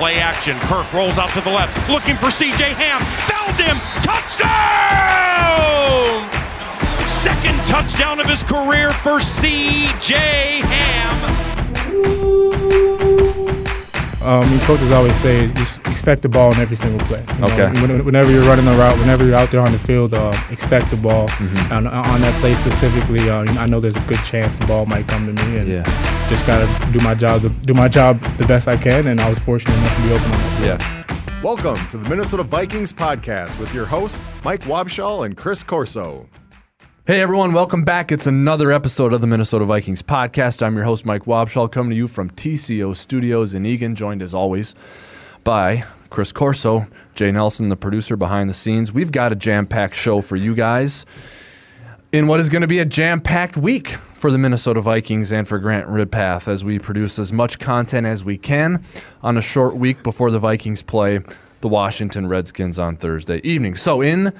Play action. Kirk rolls out to the left, looking for C.J. Ham. Found him. Touchdown! Second touchdown of his career for C.J. Ham. Um, coaches always say just expect the ball in every single play. You know, Okay. when- whenever you're running the route, whenever you're out there on the field, uh, expect the ball. Mm-hmm. And on that play specifically, uh, I know there's a good chance the ball might come to me, and Yeah. Just gotta do my job, do my job the best I can. And I was fortunate enough to be open on that. Yeah. Welcome to the Minnesota Vikings podcast with your hosts, Mike Wobschall and Chris Corso. Hey everyone, welcome back. It's another episode of the Minnesota Vikings podcast. I'm your host Mike Wobschall, coming to you from TCO Studios in Eagan, joined as always by Chris Corso, Jay Nelson, the producer behind the scenes. We've got a jam-packed show for you guys in what is going to be a jam-packed week for the Minnesota Vikings and for Grant Ridpath as we produce as much content as we can on a short week before the Vikings play the Washington Redskins on Thursday evening. So in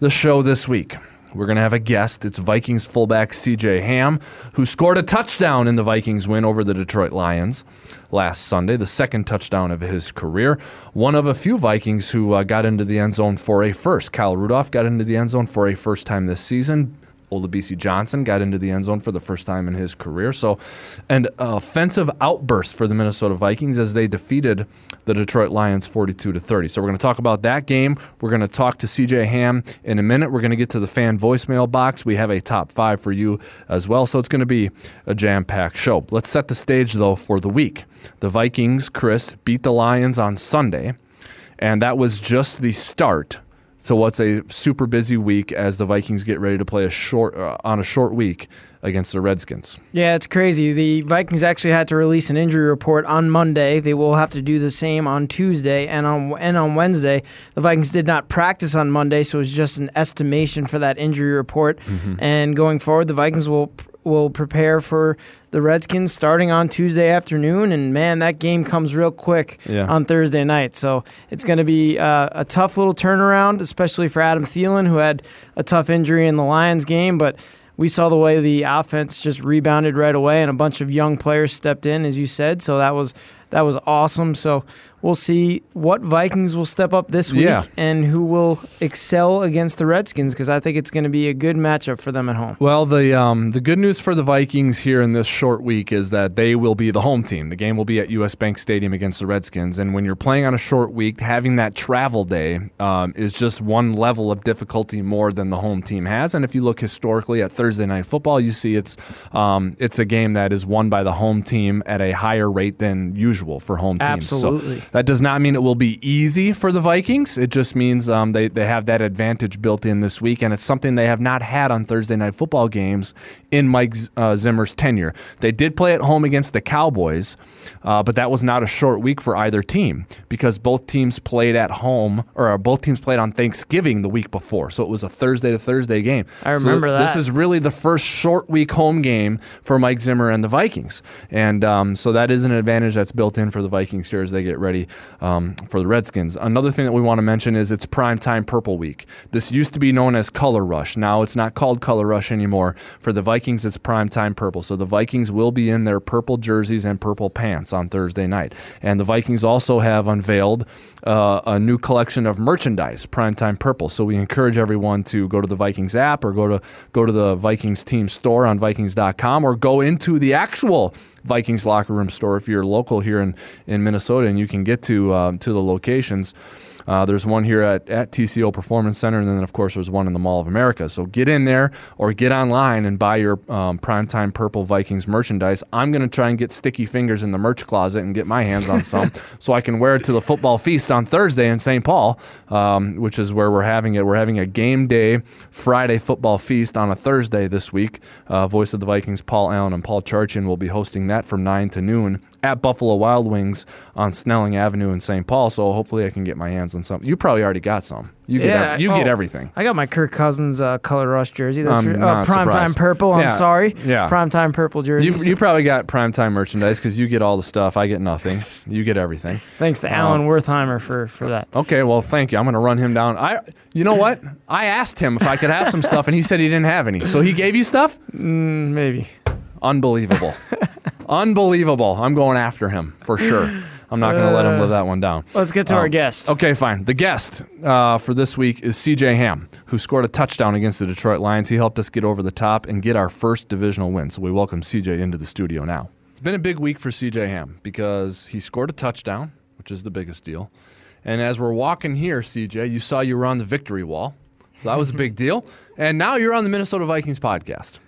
the show this week, we're going to have a guest. It's Vikings fullback CJ Ham, who scored a touchdown in the Vikings win over the Detroit Lions last Sunday, the second touchdown of his career. One of a few Vikings who uh, got into the end zone for a first. Kyle Rudolph got into the end zone for a first time this season. Olabisi Johnson got into the end zone for the first time in his career. So, an offensive outburst for the Minnesota Vikings as they defeated the Detroit Lions 42 to 30. So, we're going to talk about that game. We're going to talk to CJ Ham in a minute. We're going to get to the fan voicemail box. We have a top five for you as well. So, it's going to be a jam packed show. Let's set the stage, though, for the week. The Vikings, Chris, beat the Lions on Sunday, and that was just the start so what's a super busy week as the Vikings get ready to play a short uh, on a short week against the Redskins. Yeah, it's crazy. The Vikings actually had to release an injury report on Monday. They will have to do the same on Tuesday and on and on Wednesday. The Vikings did not practice on Monday, so it was just an estimation for that injury report. Mm-hmm. And going forward, the Vikings will will prepare for the Redskins starting on Tuesday afternoon. And man, that game comes real quick Yeah. on Thursday night. So it's going to be uh, a tough little turnaround, especially for Adam Thielen, who had a tough injury in the Lions game, but we saw the way the offense just rebounded right away and a bunch of young players stepped in as you said so that was that was awesome so we'll see what vikings will step up this week Yeah. and who will excel against the redskins because i think it's going to be a good matchup for them at home Well, the um, the good news for the Vikings here in this short week is that they will be the home team. The game will be at U.S. Bank Stadium against the Redskins, and when you're playing on a short week, having that travel day um, is just one level of difficulty more than the home team has. And if you look historically at Thursday night football, you see it's um, it's a game that is won by the home team at a higher rate than usual for home teams. So Absolutely. That does not mean it will be easy for the Vikings. It just means um, they, they have that advantage built in this week, and it's something they have not had on Thursday night football games in Mike uh, Zimmer's tenure. They did play at home against the Cowboys, uh, but that was not a short week for either team because both teams played at home, or uh, both teams played on Thanksgiving the week before. So it was a Thursday to Thursday game. I So remember This is really the first short week home game for Mike Zimmer and the Vikings. And um, so that is an advantage that's built in for the Vikings here as they get ready um, for the Redskins. Another thing that we want to mention is it's prime time purple week. This used to be known as color rush. Now it's not called color rush anymore. For the Vikings, it's prime time purple. So the Vikings will be in their purple jerseys and purple pants on Thursday night. And the Vikings also have unveiled uh, a new collection of merchandise, primetime purple. So we encourage everyone to go to the Vikings app or go to go to the Vikings team store on Vikings.com or go into the actual Vikings locker room store if you're local here in, in Minnesota and you can get to um, to the locations. Uh, there's one here at, at TCO Performance Center, and then, of course, there's one in the Mall of America. So get in there or get online and buy your um, Primetime Purple Vikings merchandise. I'm going to try and get sticky fingers in the merch closet and get my hands on some so I can wear it to the football feast on Thursday in St. Paul, um, which is where we're having it. We're having a game day Friday football feast on a Thursday this week. Uh, Voice of the Vikings, Paul Allen and Paul Charchian will be hosting that from 9 to noon at Buffalo Wild Wings on Snelling Avenue in St. Paul. So hopefully I can get my hands on some. You probably already got some. You get, Yeah, ev- you get oh. everything. I got my Kirk Cousins uh, color rush jersey. That's I'm uh, not prime time purple. I'm Yeah, sorry. yeah. Prime time purple jersey. You, you probably got primetime merchandise because you get all the stuff. I get nothing. You get everything. Thanks to Alan Wertheimer for for that. Okay, well, thank you. I'm going to run him down. I, you know what? I asked him if I could have some stuff, and he said he didn't have any. So he gave you stuff. Maybe. Unbelievable, unbelievable. I'm going after him for sure. I'm not going to let him Uh, live that one down. Let's get to Um, our guest. Okay, fine. The guest uh, for this week is CJ Ham, who scored a touchdown against the Detroit Lions. He helped us get over the top and get our first divisional win. So we welcome CJ into the studio now. It's been a big week for CJ Ham because he scored a touchdown, which is the biggest deal. And as we're walking here, CJ, you saw you were on the victory wall. So that was a big deal. And now you're on the Minnesota Vikings podcast.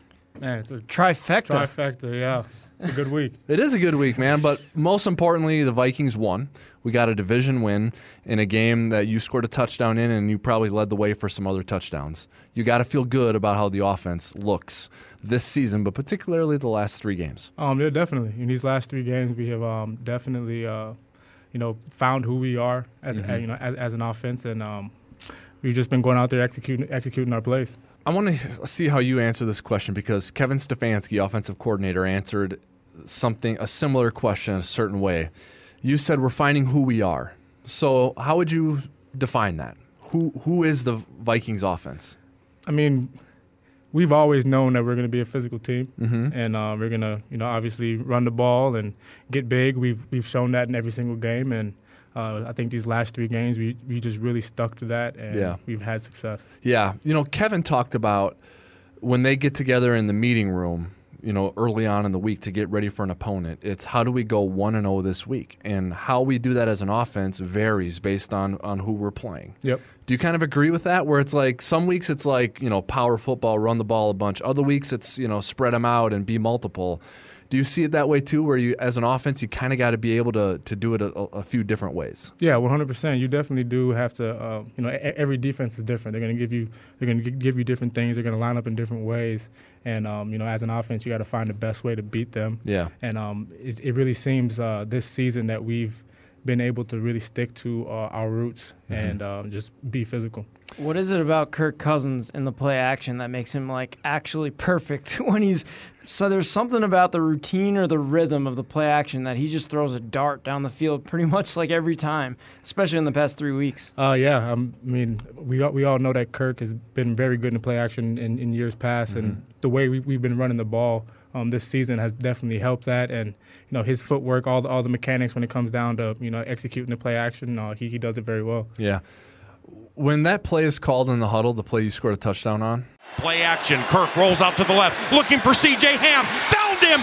Man, it's a Trifecta. trifecta. Yeah, it's a good week. It is a good week, man. But most importantly, the Vikings won. We got a division win in a game that you scored a touchdown in, and you probably led the way for some other touchdowns. You got to feel good about how the offense looks this season, but particularly the last three games. Um, yeah, definitely. In these last three games, we have um, definitely, uh, you know, found who we are as Mm-hmm. uh, you know as, as an offense, and um, we've just been going out there executing executing our plays. I want to see how you answer this question because Kevin Stefanski, offensive coordinator, answered something a similar question in a certain way. You said we're finding who we are. So how would you define that? Who who is the Vikings offense? I mean, we've always known that we're going to be a physical team, Mm-hmm. and uh, we're going to, you know, obviously run the ball and get big. We've we've shown that in every single game, and uh, I think these last three games we we just really stuck to that, and Yeah. we've had success. Yeah, you know, Kevin talked about when they get together in the meeting room, you know, early on in the week to get ready for an opponent. It's how do we go one and zero this week, and how we do that as an offense varies based on on who we're playing. Yep. Do you kind of agree with that? Where it's like some weeks it's like you know power football, run the ball a bunch. Other weeks it's you know spread them out and be multiple. Do you see it that way too? Where you, as an offense, you kind of got to be able to to do it a, a few different ways. Yeah, one hundred percent. You definitely do have to. Uh, you know, e- every defense is different. They're going to give you. They're going to give you different things. They're going to line up in different ways. And um, you know, as an offense, you got to find the best way to beat them. Yeah. And um, it, it really seems uh, this season that we've been able to really stick to uh, our roots and um, just be physical. What is it about Kirk Cousins in the play action that makes him like actually perfect when he's so there's something about the routine or the rhythm of the play action that he just throws a dart down the field pretty much like every time, especially in the past 3 weeks. Uh, yeah, um, I mean, we all, we all know that Kirk has been very good in the play action in, in years past, and the way we, we've been running the ball um, this season has definitely helped that. And you know, his footwork, all the, all the mechanics when it comes down to you know executing the play action, uh, he he does it very well. Yeah. When that play is called in the huddle, the play you scored a touchdown on, Play action. Kirk rolls out to the left, looking for C.J. Ham. Found him.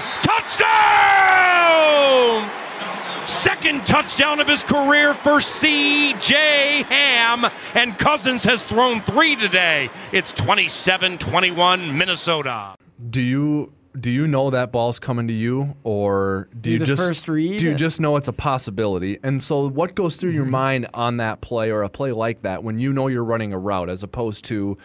Touchdown! Second touchdown of his career for C.J. Ham, and Cousins has thrown three today. It's 27-21 Minnesota. do you do you know that ball's coming to you, or do Do you just do you just know it's a possibility? And so, what goes through your mind on that play or a play like that when you know you're running a route, as opposed to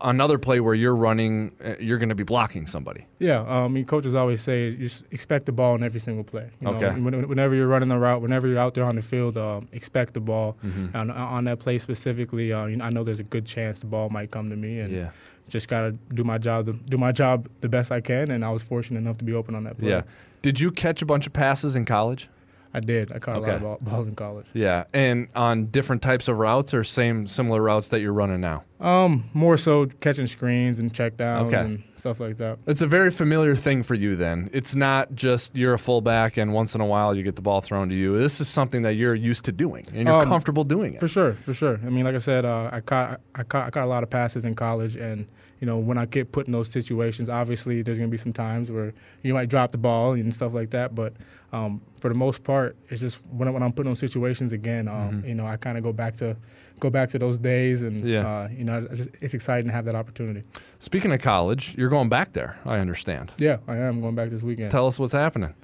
another play where you're running, uh, you're going to be blocking somebody? Yeah, um, I mean, coaches always say you just expect the ball in every single play. You know, Okay. whenever you're running the route, whenever you're out there on the field, um, expect the ball. And on that play specifically, uh, you know, I know there's a good chance the ball might come to me, and Yeah. Just gotta do my job, do my job the best I can. And I was fortunate enough to be open on that play. Yeah. Did you catch a bunch of passes in college? I did. I caught a lot of ball, balls in college. Yeah, and on different types of routes or same similar routes that you're running now. Um, more so catching screens and check downs Okay. and stuff like that. It's a very familiar thing for you then. It's not just you're a fullback and once in a while you get the ball thrown to you. This is something that you're used to doing and you're Um, comfortable doing it. For sure, for sure. I mean, like I said, uh, I caught I caught I caught a lot of passes in college, and you know when I get put in those situations, obviously there's gonna be some times where you might drop the ball and stuff like that. But um, for the most part, it's just when, when I'm put in those situations again, um, you know, I kind of go back to go back to those days, and Mm-hmm. Yeah. uh, you know, it's- exciting to have that opportunity. Speaking of college, you're going back there, I understand. Yeah, I am going back this weekend. Tell us what's happening.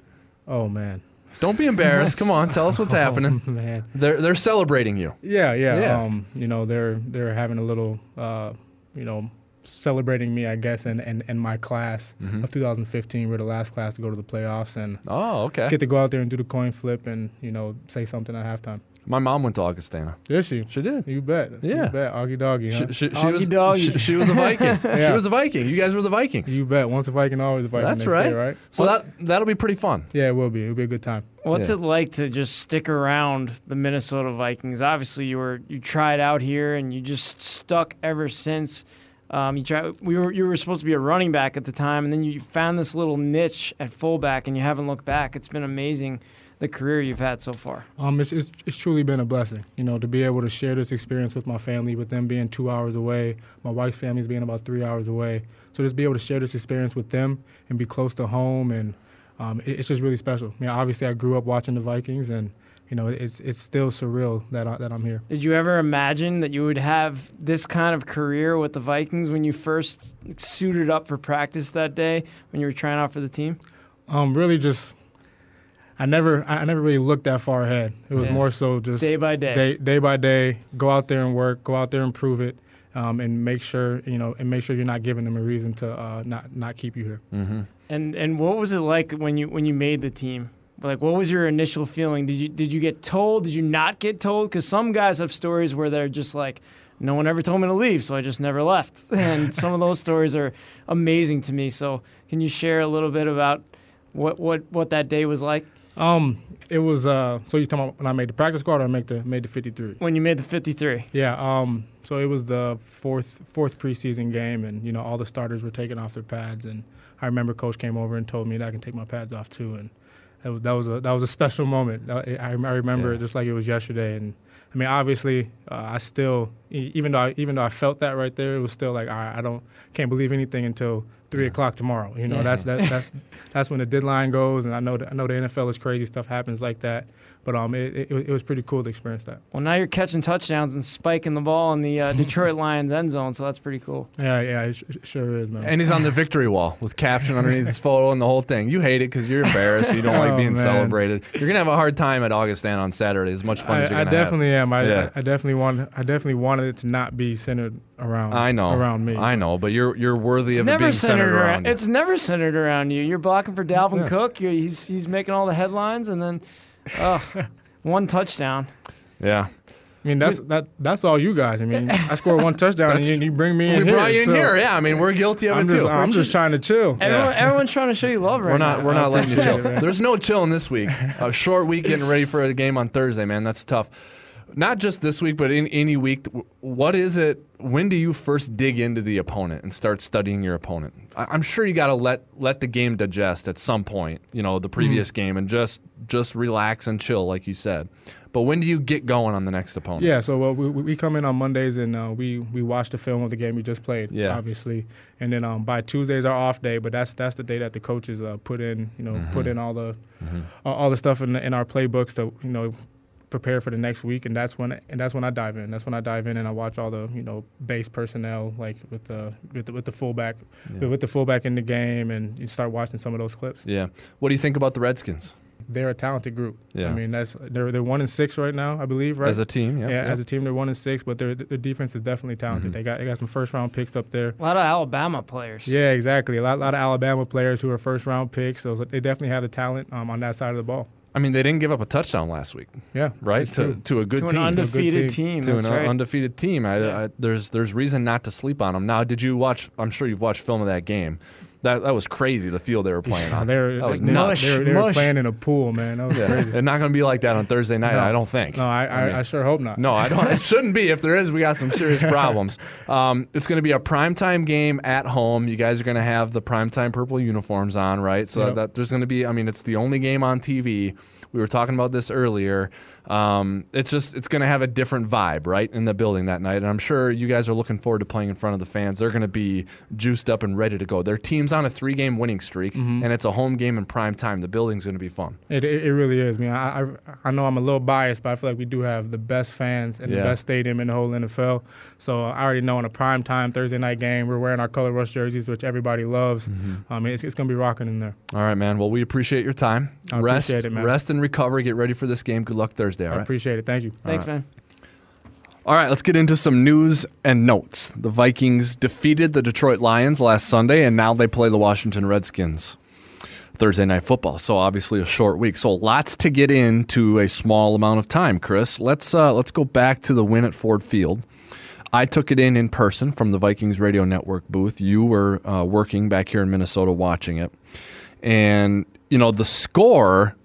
oh man, Don't be embarrassed. Come on, tell us what's happening. oh, man. They're they're celebrating you. Yeah, yeah. Yeah. Um, you know, they're they're having a little, uh, you know, celebrating me, I guess, and and, and my class Mm-hmm. of 2015. We're the last class to go to the playoffs and Oh, okay. get to go out there and do the coin flip and you know say something at halftime. My mom went to Augustana. Did she? She did. You bet. Yeah. You bet. Augie doggy. Huh? She, she, she Augie was doggy. she, she was a Viking. She was a Viking. You guys were the Vikings. you bet. Once a Viking, always a Viking. That's right. Say, right. So that that'll be pretty fun. Yeah, it will be. It'll be a good time. What's Yeah. it like to just stick around the Minnesota Vikings? Obviously, you were you tried out here and you just stuck ever since. Um, you try, we were you were supposed to be a running back at the time, and then you found this little niche at fullback, and you haven't looked back. It's been amazing the career you've had so far? Um, it's, it's, it's truly been a blessing, you know, to be able to share this experience with my family, with them being two hours away, my wife's family's being about three hours away. So just be able to share this experience with them and be close to home, and um, it, it's just really special. I mean, obviously, I grew up watching the Vikings, and you know, it's it's still surreal that I, that I'm here. Did you ever imagine that you would have this kind of career with the Vikings when you first suited up for practice that day when you were trying out for the team? Um, really, just I never I never really looked that far ahead. It was Yeah. more so just Day by day. day day by day. Go out there and work. Go out there and prove it, um, and make sure you know and make sure you're not giving them a reason to uh, not not keep you here. And and what was it like when you when you made the team? Like, what was your initial feeling? Did you did you get told? Did you not get told? Because some guys have stories where they're just like, no one ever told me to leave, so I just never left. And some of those stories are amazing to me. So, can you share a little bit about what what what that day was like Um, it was uh, so you talking about when I made the practice squad or I make the made the 53? when you made the 53? Yeah. Um, so it was the fourth fourth preseason game, and you know all the starters were taking off their pads, and I remember coach came over and told me that I can take my pads off too, and that was that was a that was a special moment. I, I I remember Yeah. it just like it was yesterday, and I mean obviously uh, I still even though I, even though I felt that right there, it was still like right, I don't can't believe anything until three o'clock tomorrow. You know Yeah. that's that, that's that's when the deadline goes, and I know that, I know the NFL is crazy stuff happens like that, but um it, it, it was pretty cool to experience that. Well, now you're catching touchdowns and spiking the ball in the uh, Detroit Lions end zone, so that's pretty cool. Yeah, yeah, it, sh- it sure is, man. And he's on the victory wall with caption underneath his photo and the whole thing. You hate it because you're embarrassed. You don't like Oh, being man. celebrated. You're gonna have a hard time at Augustan on Saturday. As much fun as you're I, I gonna have. definitely am. I, Yeah. I, I definitely want. I definitely wanted it to not be centered around. I know. around me. I know, but you're you're worthy It's of it being centered around. you. It's never centered around you. You're blocking for Dalvin Yeah. Cook. You're, he's he's making all the headlines, and then, oh, one touchdown. yeah. I mean, that's that. That's all you guys. I mean, I score one touchdown and you, you bring me in We here. brought you in so here. Yeah, I mean we're guilty of I'm it just, too. I'm just trying to chill. Everyone, everyone's trying to show you love right We're not. now. We're not letting you chill. it. There's no chilling this week. A short week getting ready for a game on Thursday, man. That's tough. Not just this week, but in any week. What is it? When do you first dig into the opponent and start studying your opponent? I- I'm sure you got to let let the game digest at some point. You know, the previous Mm. game, and just just relax and chill, like you said. But when do you get going on the next opponent? Yeah, so well, we, we come in on Mondays and uh, we we watch the film of the game we just played. Yeah. obviously, and then um, by Tuesdays our off day, but that's that's the day that the coaches uh, put in you know Mm-hmm. put in all the all, all the stuff in, the, in our playbooks to you know prepare for the next week, and that's when and that's when I dive in. That's when I dive in and I watch all the you know base personnel like with the with the, with the fullback with the fullback in the game, and you start watching some of those clips. Yeah. What do you think about the Redskins They're a talented group. Yeah. I mean that's they're they're one and six right now, I believe. Right as a team? yeah, Yeah. as a team, they're one and six, but their their defense is definitely talented. Mm-hmm. They got they got some first round picks up there. A lot of Alabama players. Yeah, exactly. A lot, lot of Alabama players who are first round picks. So they definitely have the talent um, on that side of the ball. I mean, they didn't give up a touchdown last week, Yeah, right? To to a good team. to an team. undefeated team. team. to That's an right. undefeated team. I, Yeah. I, there's there's reason not to sleep on them. Now, did you watch? I'm sure you've watched film of that game. That that was crazy. The field they were playing on. They were, that was they, nuts. they were, they were playing in a pool, man. That was Yeah. crazy. They're not going to be like that on Thursday night. No. I don't think. No, I, I, mean- I sure hope not. No, I don't. It shouldn't be. If there is, we got some serious problems. Um, it's going to be a primetime game at home. You guys are going to have the primetime purple uniforms on, right? So Yep. that there's going to be. I mean, it's the only game on TV. We were talking about this earlier. Um, it's just it's going to have a different vibe, right, in the building that night. And I'm sure you guys are looking forward to playing in front of the fans. They're going to be juiced up and ready to go. Their team's on a three-game winning streak, Mm-hmm. and it's a home game in prime time. The building's going to be fun. It, it, it really is. I mean, I, I I know I'm a little biased, but I feel like we do have the best fans and Yeah. the best stadium in the whole NFL. So I already know in a prime time Thursday night game, we're wearing our color rush jerseys, which everybody loves. Mm-hmm. Um, it's, it's going to be rocking in there. All right, man. Well, we appreciate your time. I rest, appreciate it, man. rest and recover. Get ready for this game. Good luck Thursday. All I right. appreciate it. Thank you. Thanks, man. All right, let's get into some news and notes. The Vikings defeated the Detroit Lions last Sunday, and now they play the Washington Redskins Thursday night football. So obviously a short week. So lots to get into a small amount of time. Chris, let's uh, let's go back to the win at Ford Field. I took it in in person from the Vikings Radio Network booth. You were uh, working back here in Minnesota watching it, and you know the score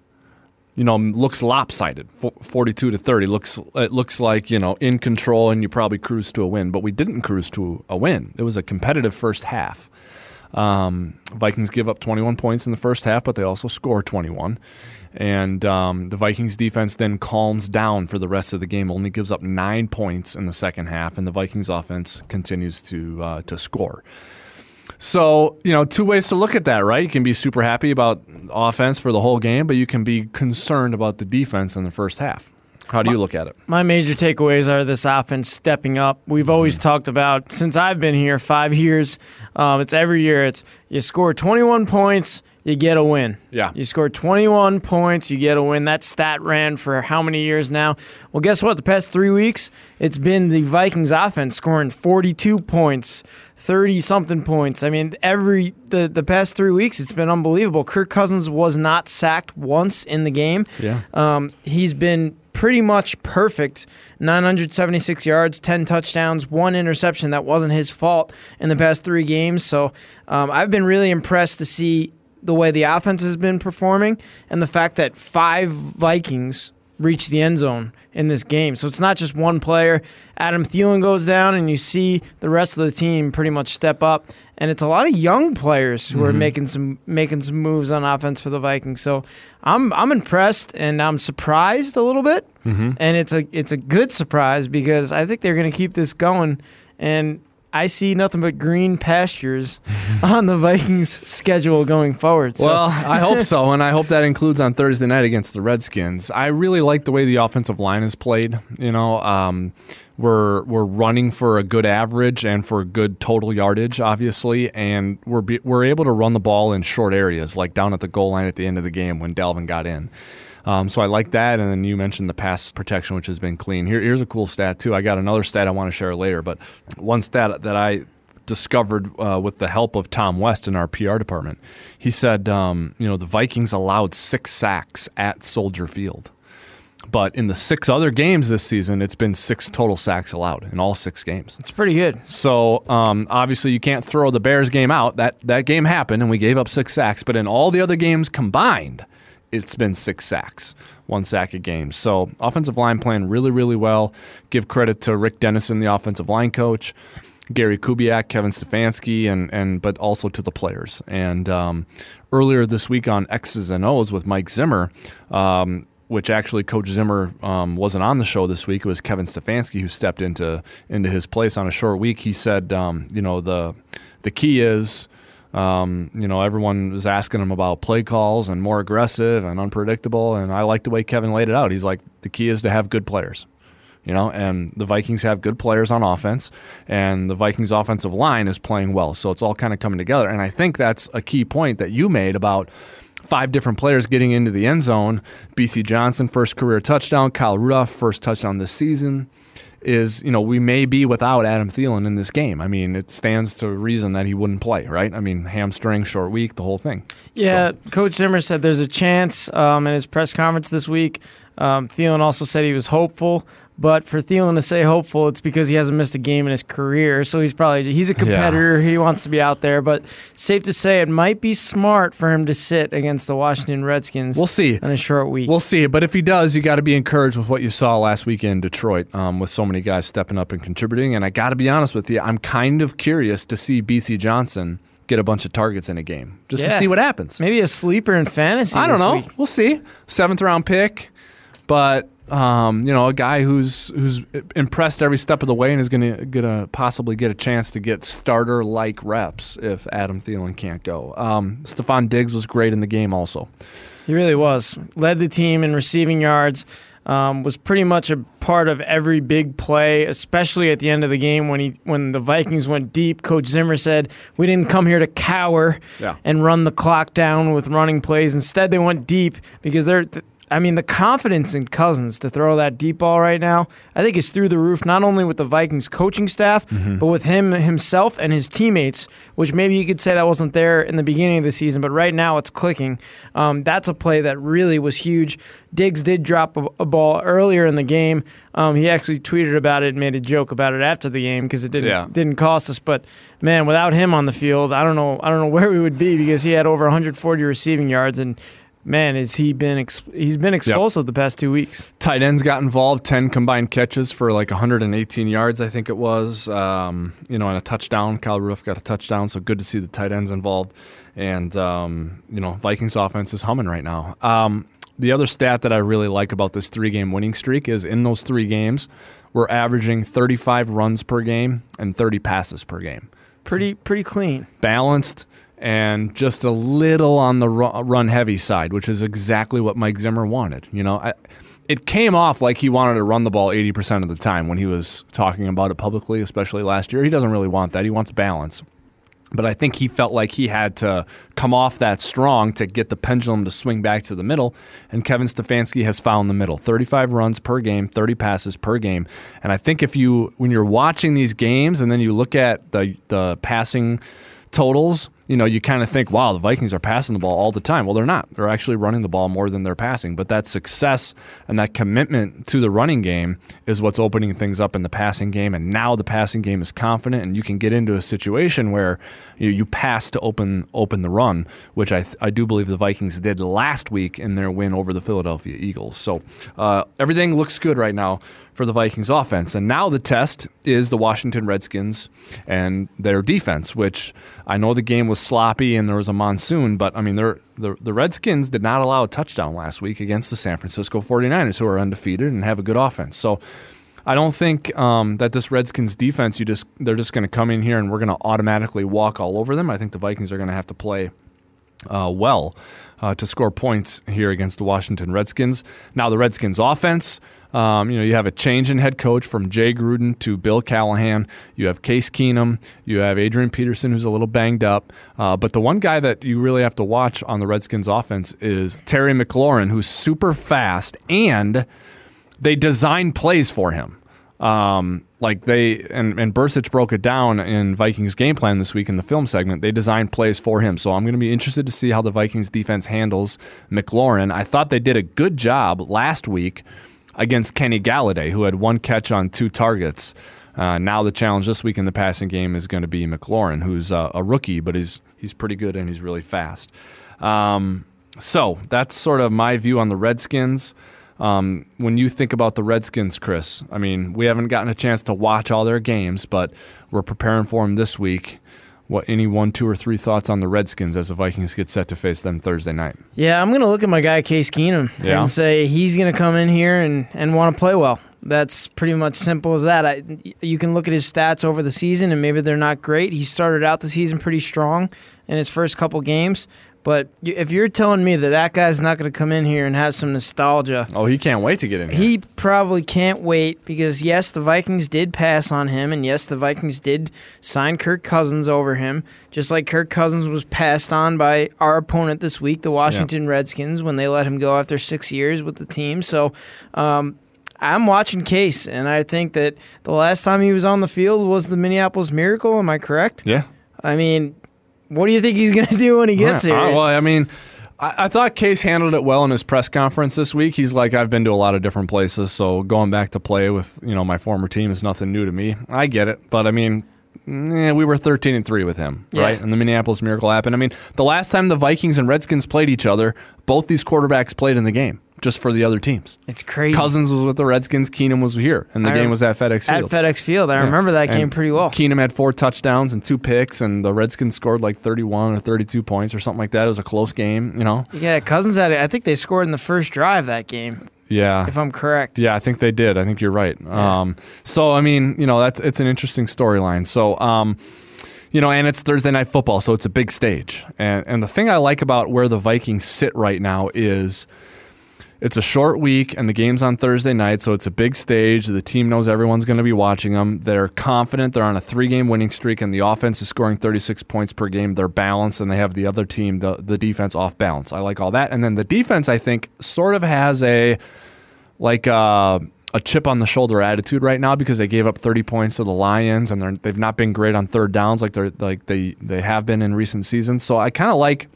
you know, looks lopsided. 42 to 30 looks it looks like, you know, in control and you probably cruise to a win, but we didn't cruise to a win. It was a competitive first half. Um, Vikings give up 21 points in the first half, but they also score 21. And um, the Vikings defense then calms down for the rest of the game, only gives up nine points in the second half, and the Vikings offense continues to uh, to score. So, you know, two ways to look at that, right? You can be super happy about offense for the whole game, but you can be concerned about the defense in the first half. How do you look at it? My major takeaways are this offense stepping up. We've always talked about since I've been here five years. Um, it's every year. It's you score 21 points, you get a win. Yeah. You score 21 points, you get a win. That stat ran for how many years now? Well, guess what? The past three weeks, it's been the Vikings offense scoring 42 points, 30 something points. I mean, every the the past three weeks, it's been unbelievable. Kirk Cousins was not sacked once in the game. Yeah. Um, he's been pretty much perfect 976 yards, 10 touchdowns, one interception that wasn't his fault in the past three games. So um, I've been really impressed to see the way the offense has been performing and the fact that five Vikings reach the end zone in this game. So it's not just one player. Adam Thielen goes down, and you see the rest of the team pretty much step up. And it's a lot of young players who are mm-hmm. making some making some moves on offense for the Vikings. So I'm I'm impressed and I'm surprised a little bit. Mm-hmm. And it's a it's a good surprise because I think they're going to keep this going. And I see nothing but green pastures on the Vikings schedule going forward. So Well, I hope so, and I hope that includes on Thursday night against the Redskins. I really like the way the offensive line is played. You know, um, we're we're running for a good average and for a good total yardage, obviously, and we're be, we're able to run the ball in short areas, like down at the goal line at the end of the game when Dalvin got in. Um, so I like that, and then you mentioned the pass protection, which has been clean. Here, here's a cool stat too. I got another stat I want to share later, but one stat that I discovered uh, with the help of Tom West in our PR department. He said, um, you know, the Vikings allowed six sacks at Soldier Field. But in the six other games this season, it's been six total sacks allowed in all six games. it's pretty good. So um, obviously, you can't throw the Bears game out. That that game happened, and we gave up six sacks. But in all the other games combined, it's been six sacks, one sack a game. So offensive line playing really, really well. Give credit to Rick Dennison, the offensive line coach, Gary Kubiak, Kevin Stefanski, and and but also to the players. And um, earlier this week on X's and O's with Mike Zimmer. Um, which actually Coach Zimmer um, wasn't on the show this week. It was Kevin Stefanski who stepped into into his place on a short week. He said, um, you know, the the key is, um, you know, everyone was asking him about play calls and more aggressive and unpredictable. And I like the way Kevin laid it out. He's like, the key is to have good players. You know, and the Vikings have good players on offense, and the Vikings offensive line is playing well. So it's all kind of coming together. And I think that's a key point that you made about five different players getting into the end zone. Bisi Johnson, first career touchdown. Kyle Rudolph, first touchdown this season. Is, you know, we may be without Adam Thielen in this game. I mean, it stands to reason that he wouldn't play, right? I mean, hamstring, short week, the whole thing. Yeah, So- Coach Zimmer said there's a chance um, in his press conference this week. Um, Thielen also said he was hopeful, but for Thielen to say hopeful, it's because he hasn't missed a game in his career. So he's probably he's a competitor. He wants to be out there, but safe to say it might be smart for him to sit against the Washington Redskins. We'll see. in a short week. We'll see. But if he does, you got to be encouraged with what you saw last week in Detroit um, with so many guys stepping up and contributing. And I got to be honest with you, I'm kind of curious to see Bisi Johnson get a bunch of targets in a game just to see what happens. Maybe a sleeper in fantasy. I don't know. week. We'll see. Seventh round pick, but um, you know, a guy who's who's impressed every step of the way and is gonna gonna possibly get a chance to get starter like reps if Adam Thielen can't go. Um, Stefon Diggs was great in the game also. He really was. Led the team in receiving yards. Um, was pretty much a part of every big play, especially at the end of the game when he when the Vikings went deep. Coach Zimmer said, "We didn't come here to cower Yeah. and run the clock down with running plays. Instead, they went deep because they're." I mean, the confidence in Cousins to throw that deep ball right now, I think is through the roof, not only with the Vikings coaching staff, but with him himself and his teammates, which maybe you could say that wasn't there in the beginning of the season, but right now it's clicking. Um, that's a play that really was huge. Diggs did drop a, a ball earlier in the game. Um, he actually tweeted about it and made a joke about it after the game because it didn't Yeah. didn't cost us. But man, without him on the field, I don't know I don't know where we would be because he had over 140 receiving yards and man, is he been ex- he's been explosive the past two weeks. Tight ends got involved, 10 combined catches for like 118 yards, I think it was. Um, you know, and a touchdown. Kyle Rudolph got a touchdown, so good to see the tight ends involved. And, um, you know, Vikings offense is humming right now. Um, the other stat that I really like about this three game winning streak is in those three games, we're averaging 35 runs per game and 30 passes per game. Pretty pretty clean. Balanced and just a little on the run heavy side, which is exactly what Mike Zimmer wanted. You know, I, it came off like he wanted to run the ball 80% of the time when he was talking about it publicly, especially last year. He doesn't really want that. He wants balance. But I think he felt like he had to come off that strong to get the pendulum to swing back to the middle. And Kevin Stefanski has found the middle 35 runs per game, 30 passes per game. And I think if you, when you're watching these games and then you look at the, the passing totals, you know, you kind of think, wow, the Vikings are passing the ball all the time. Well, they're not. They're actually running the ball more than they're passing. But that success and that commitment to the running game is what's opening things up in the passing game. And now the passing game is confident, and you can get into a situation where you, you pass to open open the run, which I, I do believe the Vikings did last week in their win over the Philadelphia Eagles. So uh, everything looks good right now for the Vikings offense. And now the test is the Washington Redskins and their defense, which I know the game was sloppy and there was a monsoon, but I mean, the, the Redskins did not allow a touchdown last week against the San Francisco 49ers, who are undefeated and have a good offense. So I don't think um, that this Redskins defense, you just they're just going to come in here and we're going to automatically walk all over them. I think the Vikings are going to have to play uh, well uh, to score points here against the Washington Redskins. Now the Redskins offense. Um, you know, you have a change in head coach from Jay Gruden to Bill Callahan. You have Case Keenum. You have Adrian Peterson, who's a little banged up. Uh, but the one guy that you really have to watch on the Redskins offense is Terry McLaurin, who's super fast, and they design plays for him. Um, like they and and Bercich broke it down in Vikings game plan this week in the film segment. They designed plays for him, so I'm going to be interested to see how the Vikings defense handles McLaurin. I thought they did a good job last week against Kenny Golladay, who had one catch on two targets. Uh, now the challenge this week in the passing game is going to be McLaurin, who's uh, a rookie, but he's he's pretty good and he's really fast. Um, so that's sort of my view on the Redskins. Um, when you think about the Redskins, Chris, I mean, we haven't gotten a chance to watch all their games, but we're preparing for them this week. What any one, two, or three thoughts on the Redskins as the Vikings get set to face them Thursday night? Yeah, I'm gonna look at my guy Case Keenum Yeah. and say he's gonna come in here and, and want to play well. That's pretty much simple as that. I, you can look at his stats over the season, and maybe they're not great. He started out the season pretty strong in his first couple games, but if you're telling me that that guy's not going to come in here and have some nostalgia, Oh, he can't wait to get in here. he probably can't wait because yes, the Vikings did pass on him, and yes, the Vikings did sign Kirk Cousins over him, just like Kirk Cousins was passed on by our opponent this week, the Washington Redskins, when they let him go after six years with the team. So. Um, I'm watching Case, and I think that the last time he was on the field was the Minneapolis Miracle. Am I correct? yeah. I mean, what do you think he's going to do when he gets Right. here? Uh, well, I mean, I, I thought Case handled it well in his press conference this week. He's like, I've been to a lot of different places, so going back to play with you know my former team is nothing new to me. I get it, but I mean. eh, we were 13 and 3 with him, Yeah. right? And the Minneapolis Miracle happened. I mean, the last time the Vikings and Redskins played each other, both these quarterbacks played in the game just for the other teams. it's crazy. Cousins was with the Redskins, Keenum was here, and the I game was at FedEx at Field. FedEx Field. I Yeah. remember that And game pretty well. Keenum had four touchdowns and two picks, and the Redskins scored like 31 or 32 points or something like that. It was a close game, you know? Yeah, Cousins had it. I think they scored in the first drive that game, Yeah. if I'm correct. Yeah, I think they did. I think you're right. Um, so I mean, you know, that's it's an interesting storyline. So, um, you know, and it's Thursday night football, so it's a big stage. And and the thing I like about where the Vikings sit right now is it's a short week and the game's on Thursday night, so it's a big stage. The team knows everyone's going to be watching them. They're confident. They're on a three-game winning streak, and the offense is scoring 36 points per game. They're balanced, and they have the other team, the the defense, off balance. I like all that. And then the defense, I think, sort of has a like uh, a chip on the shoulder attitude right now because they gave up 30 points to the Lions and they're, they've not been great on third downs like they're like they they have been in recent seasons. So I kind of like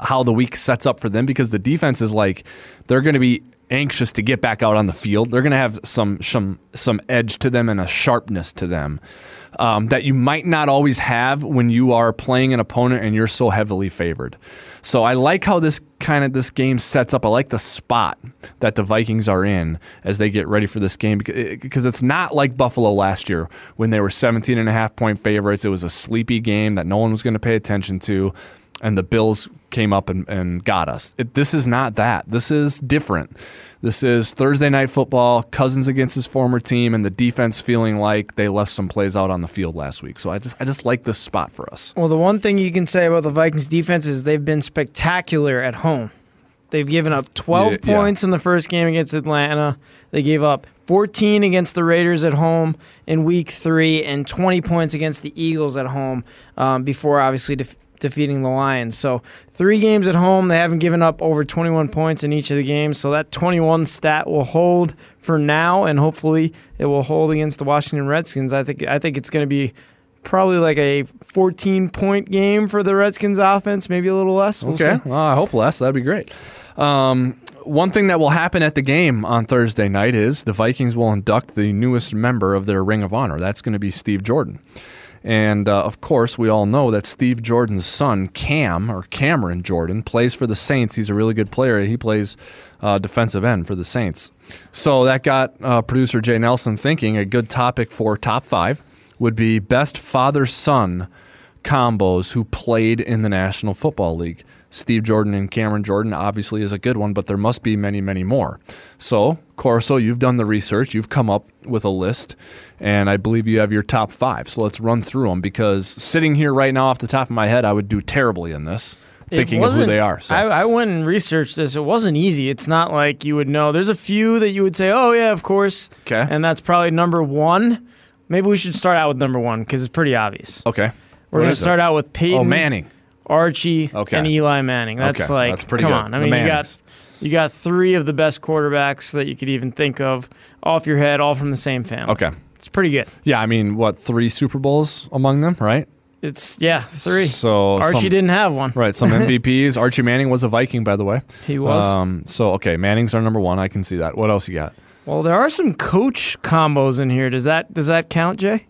how the week sets up for them because the defense is like they're going to be anxious to get back out on the field. They're going to have some some some edge to them and a sharpness to them um, that you might not always have when you are playing an opponent and you're so heavily favored. So I like how this kind of this game sets up. I like the spot that the Vikings are in as they get ready for this game because it's not like Buffalo last year when they were 17 and a half point favorites. It was a sleepy game that no one was going to pay attention to and the Bills came up and, and got us. It, this is not that. This is different. This is Thursday night football, Cousins against his former team, and the defense feeling like they left some plays out on the field last week. So I just I just like this spot for us. Well, the one thing you can say about the Vikings defense is they've been spectacular at home. They've given up 12 Yeah, yeah. points in the first game against Atlanta. They gave up 14 against the Raiders at home in week three and 20 points against the Eagles at home um, before obviously def- defeating the Lions. So, three games at home. They haven't given up over 21 points in each of the games. So, that 21 stat will hold for now, and hopefully it will hold against the Washington Redskins. I think, I think it's going to be. Probably like a 14 point game for the Redskins offense, maybe a little less. We'll Okay. Well, I hope less. That'd be great. Um, one thing that will happen at the game on Thursday night is the Vikings will induct the newest member of their Ring of Honor. That's going to be Steve Jordan. And uh, of course, we all know that Steve Jordan's son, Cam, or Cameron Jordan, plays for the Saints. He's a really good player. He plays uh, defensive end for the Saints. So that got uh, producer Jay Nelson thinking a good topic for top five would be best father son combos who played in the National Football League. Steve Jordan and Cameron Jordan obviously is a good one, but there must be many, many more. So, Corso, you've done the research, you've come up with a list, and I believe you have your top five. So let's run through them because sitting here right now off the top of my head, I would do terribly in this, thinking of who they are. So. I, I went and researched this. It wasn't easy. It's not like you would know. There's a few that you would say, "Oh yeah, of course," 'Kay. and that's probably number one. Maybe we should start out with number one because it's pretty obvious. okay. We're gonna is it? start out with oh, Peyton, Oh, Manning. Archie, Okay. and Eli Manning. That's Okay, like, that's pretty come good. on. I The mean, you got you got three of the best quarterbacks that you could even think of off your head, all from the same family. Okay. it's pretty good. Yeah, I mean, what, three Super Bowls among them, right? It's yeah, three. So Archie some- didn't have one. Right, some MVPs. Archie Manning was a Viking, by the way. He was. Um, so okay, Manning's our number one. I can see that. What else you got? Well, there are some coach combos in here. Does that does that count, Jay?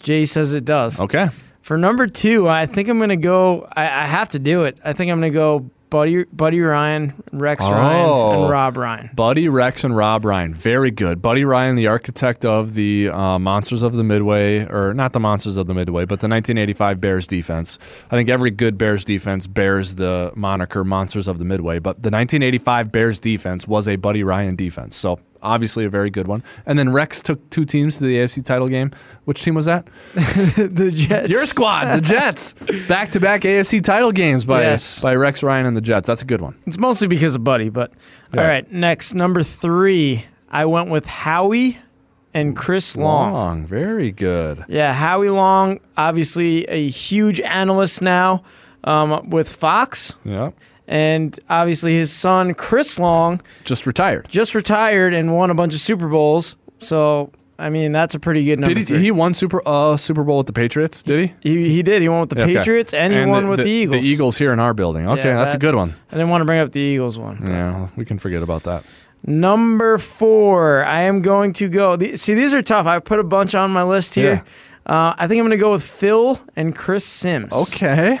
Jay says it does. Okay. For number two, I think I'm gonna go. I, I have to do it. I think I'm gonna go Buddy Buddy Ryan, Rex Oh. Ryan, and Rob Ryan. Buddy Rex and Rob Ryan, very good. Buddy Ryan, the architect of the uh, Monsters of the Midway, or not the Monsters of the Midway, but the 1985 Bears defense. I think every good Bears defense bears the moniker Monsters of the Midway, but the 1985 Bears defense was a Buddy Ryan defense. So obviously a very good one. And then Rex took two teams to the AFC title game. Which team was that? the Jets. Your squad, the Jets. Back to back AFC title games by Yes. by Rex Ryan and the Jets. That's a good one. It's mostly because of Buddy, but Yeah. all right. Next, number three, I went with Howie and Chris Long. Long, very good. Yeah, Howie Long, obviously a huge analyst now um, with Fox, Yeah. And obviously his son Chris Long Just retired. just retired and won a bunch of Super Bowls. So I mean, that's a pretty good number. Did he, three. he won Super uh, Super Bowl with the Patriots? Did he? He, he did. He won with the Okay. Patriots and he won with the, Eagles. The Eagles here in our building. Okay, Yeah, that's a good one. I didn't want to bring up the Eagles one. Yeah, we can forget about that. Number four, I am going to go. the- See, these are tough. I put a bunch on my list here. Uh, I think I'm going to go with Phil and Chris Sims. Okay.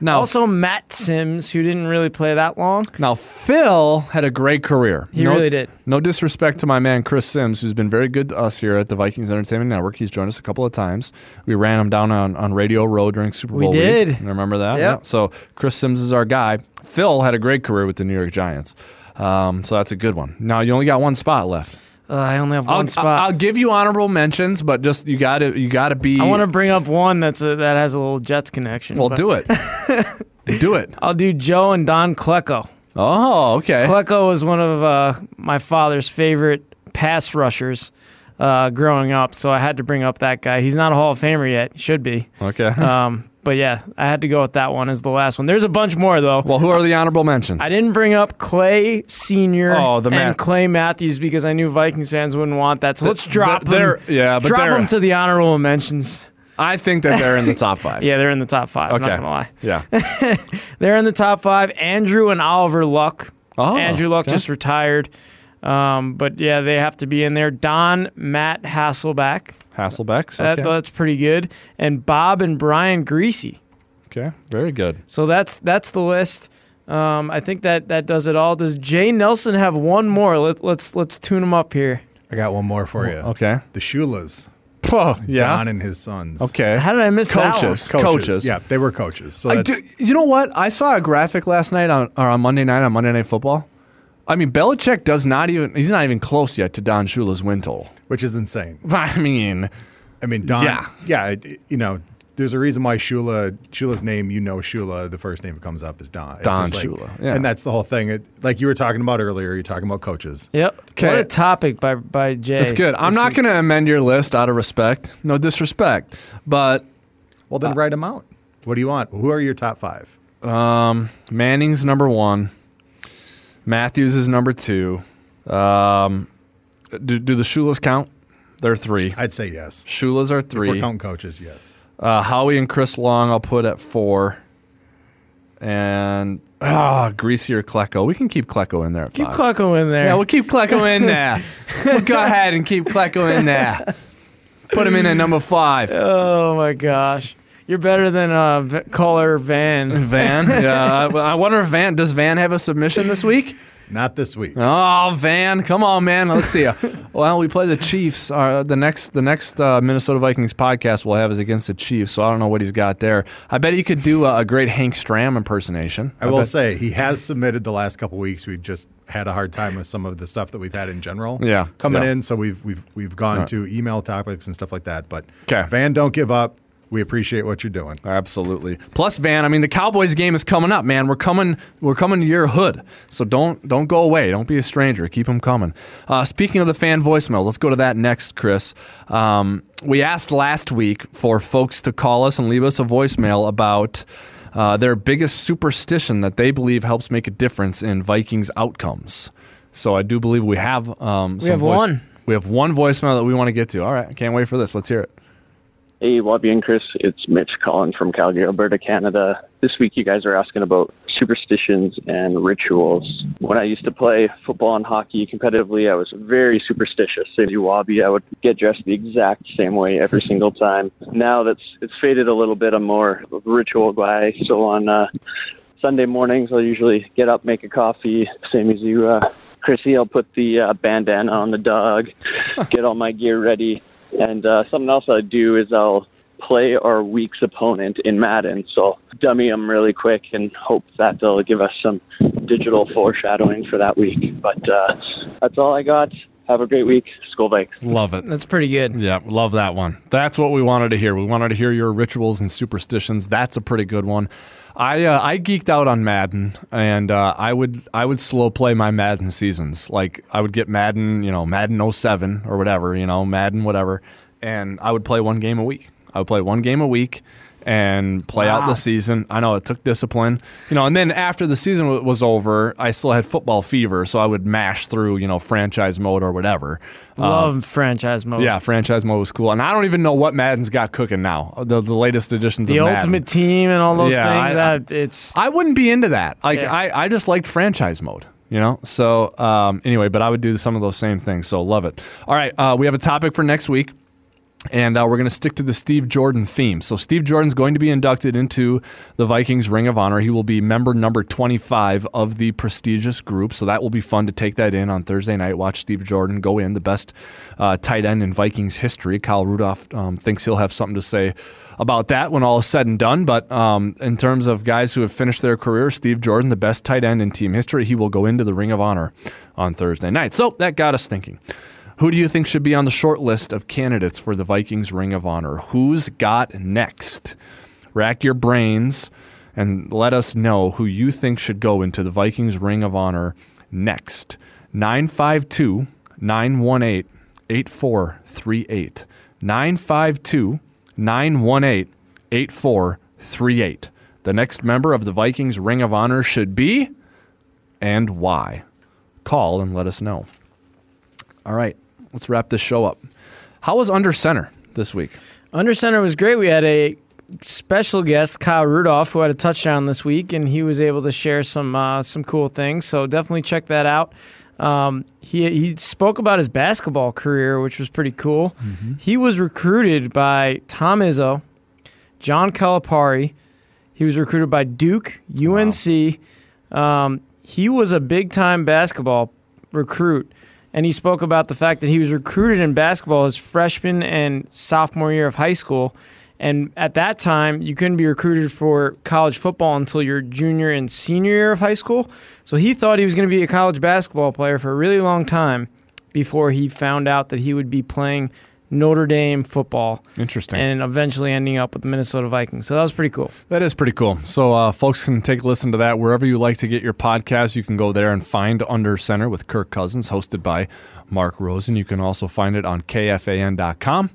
Now, Also, Matt Sims, who didn't really play that long. now Phil had a great career. He no, really did. No disrespect to my man Chris Sims, who's been very good to us here at the Vikings Entertainment Network. He's joined us a couple of times. We ran him down on, on Radio Row during Super We Bowl week. did. Remember that? Yep. So Chris Sims is our guy. Phil had a great career with the New York Giants. Um, so that's a good one. Now you only got one spot left. Uh, I only have one I'll, spot. I'll give you honorable mentions, but just you got to you got to be. I want to bring up one that's a, that has a little Jets connection. Well, but do it. do it. I'll do Joe and Don Klecko. Oh, okay. Klecko was one of uh, my father's favorite pass rushers uh, growing up, so I had to bring up that guy. He's not a Hall of Famer yet. He should be. Okay. Um, but yeah, I had to go with that one as the last one. There's a bunch more though. well, who are the honorable mentions? I didn't bring up Clay Senior Oh, the and Math- Clay Matthews because I knew Vikings fans wouldn't want that. So let's drop they're- them. yeah, but drop them to the honorable mentions. I think that they're in the top five. Yeah, they're in the top five. Okay. I'm not gonna lie. Yeah. They're in the top five. Andrew and Oliver Luck Oh, Andrew Luck okay. just retired. Um, but yeah, they have to be in there. Don, Matt Hasselbeck. Hasselbeck's. That, That's pretty good. And Bob and Brian Griese. okay. Very good. So that's that's the list. Um, I think that that does it all. Does Jay Nelson have one more? Let, let's let's tune him up here. I got one more for you. Okay. The Shulas, Oh, yeah. Don and his sons. Okay. How did I miss that one? Coaches. Coaches. Coaches. Yeah, they were coaches. So I do, you know what? I saw a graphic last night on or on Monday night on Monday Night Football. I mean, Belichick does not even he's not even close yet to Don Shula's win total. which is insane. I mean, I mean, Don. Yeah. Yeah. it- you know, there's a reason why Shula, Shula's name, you know, Shula, the first name that comes up is Don. It's Don like- Shula, yeah. And that's the whole thing. It, like you were talking about earlier, you're talking about coaches. Yep. Okay. What a topic by by Jay. it's good. I'm this not going to amend your list out of respect, no disrespect, but Well, Uh, then write them out. What do you want? Who are your top five? Manning's number one. Matthews is number two. Um, do, do the Shulas count? They're three. I'd say yes. Shulas are If we're three. counting coaches, yes. Uh, Howie and Chris Long, I'll put at four. And ah, Griese or Klecko. We can keep Klecko in there at Keep five. Klecko in there. yeah, we'll keep Klecko in there. we'll go ahead and keep Klecko in there. Put him in at number five. oh my gosh, you're better than uh, v- caller Van. Van. Yeah, I I wonder if Van does Van have a submission this week? Not this week. Oh, Van, come on, man. Let's see. well, we play the Chiefs. Uh, the next, the next uh, Minnesota Vikings podcast we'll have is against the Chiefs. So I don't know what he's got there. I bet he could do a, a great Hank Stram impersonation. I will bet- say he has submitted the last couple weeks. We've just had a hard time with some of the stuff that we've had in general. Yeah, coming yeah. in, so we've we've we've gone Right. to email topics and stuff like that. But 'Kay. Van, don't give up. We appreciate what you're doing. Absolutely. Plus, Van. I mean, the Cowboys game is coming up, man. We're coming. We're coming to your hood. So don't don't go away. Don't be a stranger. Keep them coming. Uh, speaking of the fan voicemail, let's go to that next, Chris. Um, we asked last week for folks to call us and leave us a voicemail about. Uh, their biggest superstition that they believe helps make a difference in Vikings outcomes. So I do believe we have um, some have voice- one. We have one voicemail that we want to get to. All right, can't wait for this. Let's hear it. Hey, Wabi and Chris, it's Mitch calling from Calgary, Alberta, Canada. This week, you guys are asking about superstitions and rituals. When I used to play football and hockey competitively, I was very superstitious. Same as you, Wabi, I would get dressed the exact same way every single time. Now that's it's faded a little bit. I'm more of a ritual guy. So on uh, Sunday mornings, I'll usually get up, make a coffee, same as you, uh, Chrissy. I'll put the uh, bandana on the dog, get all my gear ready. And uh, something else I do is I'll play our week's opponent in Madden. So dummy them really quick and hope that they'll give us some digital foreshadowing for that week. But uh, that's all I got. Have a great week. Skol Vikes. Love it. That's pretty good. Yeah, love that one. That's what we wanted to hear. We wanted to hear your rituals and superstitions. That's a pretty good one. I uh, I geeked out on Madden, and uh, I would I would slow play my Madden seasons. Like I would get Madden, you know, Madden 07 or whatever, you know, Madden whatever, and I would play one game a week. I would play one game a week and play out the season. I know it took discipline, you know, and then after the season w- was over, I still had football fever, so I would mash through, you know, franchise mode or whatever. Love franchise mode. Yeah, franchise mode was cool, and I don't even know what Madden's got cooking now. The the latest editions The of Madden. The ultimate team and all those Yeah, things. I- I, it's I wouldn't be into that. Like Yeah. I, I just liked franchise mode. You know. So um, anyway, but I would do some of those same things. So love it. All right, uh, we have a topic for next week. And uh, we're going to stick to the Steve Jordan theme. So, Steve Jordan's going to be inducted into the Vikings Ring of Honor. He will be member number 25 of the prestigious group. So, that will be fun to take that in on Thursday night. Watch Steve Jordan go in, the best uh, tight end in Vikings history. Kyle Rudolph um, thinks he'll have something to say about that when all is said and done. But um, in terms of guys who have finished their career, Steve Jordan, the best tight end in team history, he will go into the Ring of Honor on Thursday night. So, that got us thinking. Who do you think should be on the short list of candidates for the Vikings Ring of Honor? Who's got next? Rack your brains and let us know who you think should go into the Vikings Ring of Honor next. 952 918 8438. 952 918 8438. The next member of the Vikings Ring of Honor should be and why. Call and let us know. All right, let's wrap this show up. How was Under Center this week? Under center was great. We had a special guest Kyle Rudolph, who had a touchdown this week, and he was able to share some uh, some cool things. So definitely check that out. Um, he he spoke about his basketball career, which was pretty cool. He was recruited by Tom Izzo, John Calipari. He was recruited by Duke, UNC. Um, he was a big time basketball recruit, and he spoke about the fact that he was recruited in basketball his freshman and sophomore year of high school. And at that time, you couldn't be recruited for college football until your junior and senior year of high school. So he thought he was going to be a college basketball player for a really long time before he found out that he would be playing Notre Dame football Interesting. and eventually ending up with the Minnesota Vikings. So that was pretty cool. That is pretty cool. So, uh, folks can take a listen to that wherever you like to get your podcast. You can go there and find Under Center with Kirk Cousins, hosted by Mark Rosen. You can also find it on KFAN.com,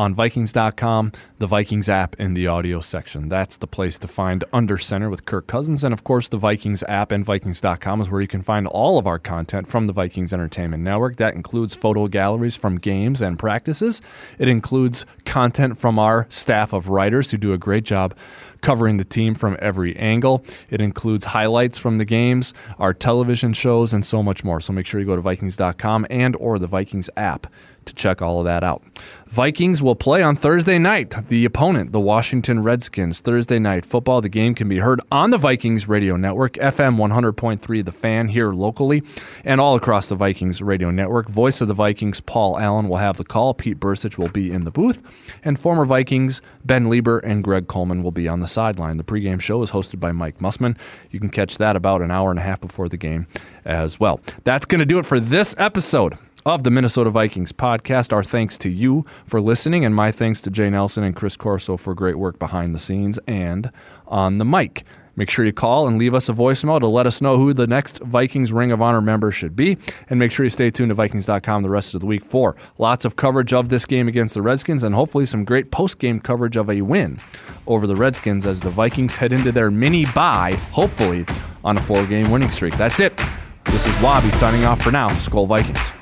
on Vikings.com, the Vikings app in the audio section. That's the place to find Under Center with Kirk Cousins. And of course, the Vikings app and Vikings.com is where you can find all of our content from the Vikings Entertainment Network. That includes photo galleries from games and practices, it includes content from our staff of writers who do a great job covering the team from every angle. It includes highlights from the games, our television shows, and so much more. So make sure you go to Vikings.com and or the Vikings app to check all of that out. Vikings will play on Thursday night. The opponent, the Washington Redskins, Thursday night football. The game can be heard on the Vikings radio network, FM 100.3 The Fan here locally, and all across the Vikings radio network. Voice of the Vikings, Paul Allen, will have the call. Pete Bercich will be in the booth, and former Vikings Ben Leber and Greg Coleman will be on the sideline. The pregame show is hosted by Mike Mussman. You can catch that about an hour and a half before the game as well. That's going to do it for this episode of the Minnesota Vikings podcast. Our thanks to you for listening, and my thanks to Jay Nelson and Chris Corso for great work behind the scenes and on the mic. Make sure you call and leave us a voicemail to let us know who the next Vikings Ring of Honor member should be. And make sure you stay tuned to Vikings.com the rest of the week for lots of coverage of this game against the Redskins and hopefully some great post game coverage of a win over the Redskins as the Vikings head into their mini bye, hopefully on a four game winning streak. That's it. This is Wabi signing off for now. Skol Vikings.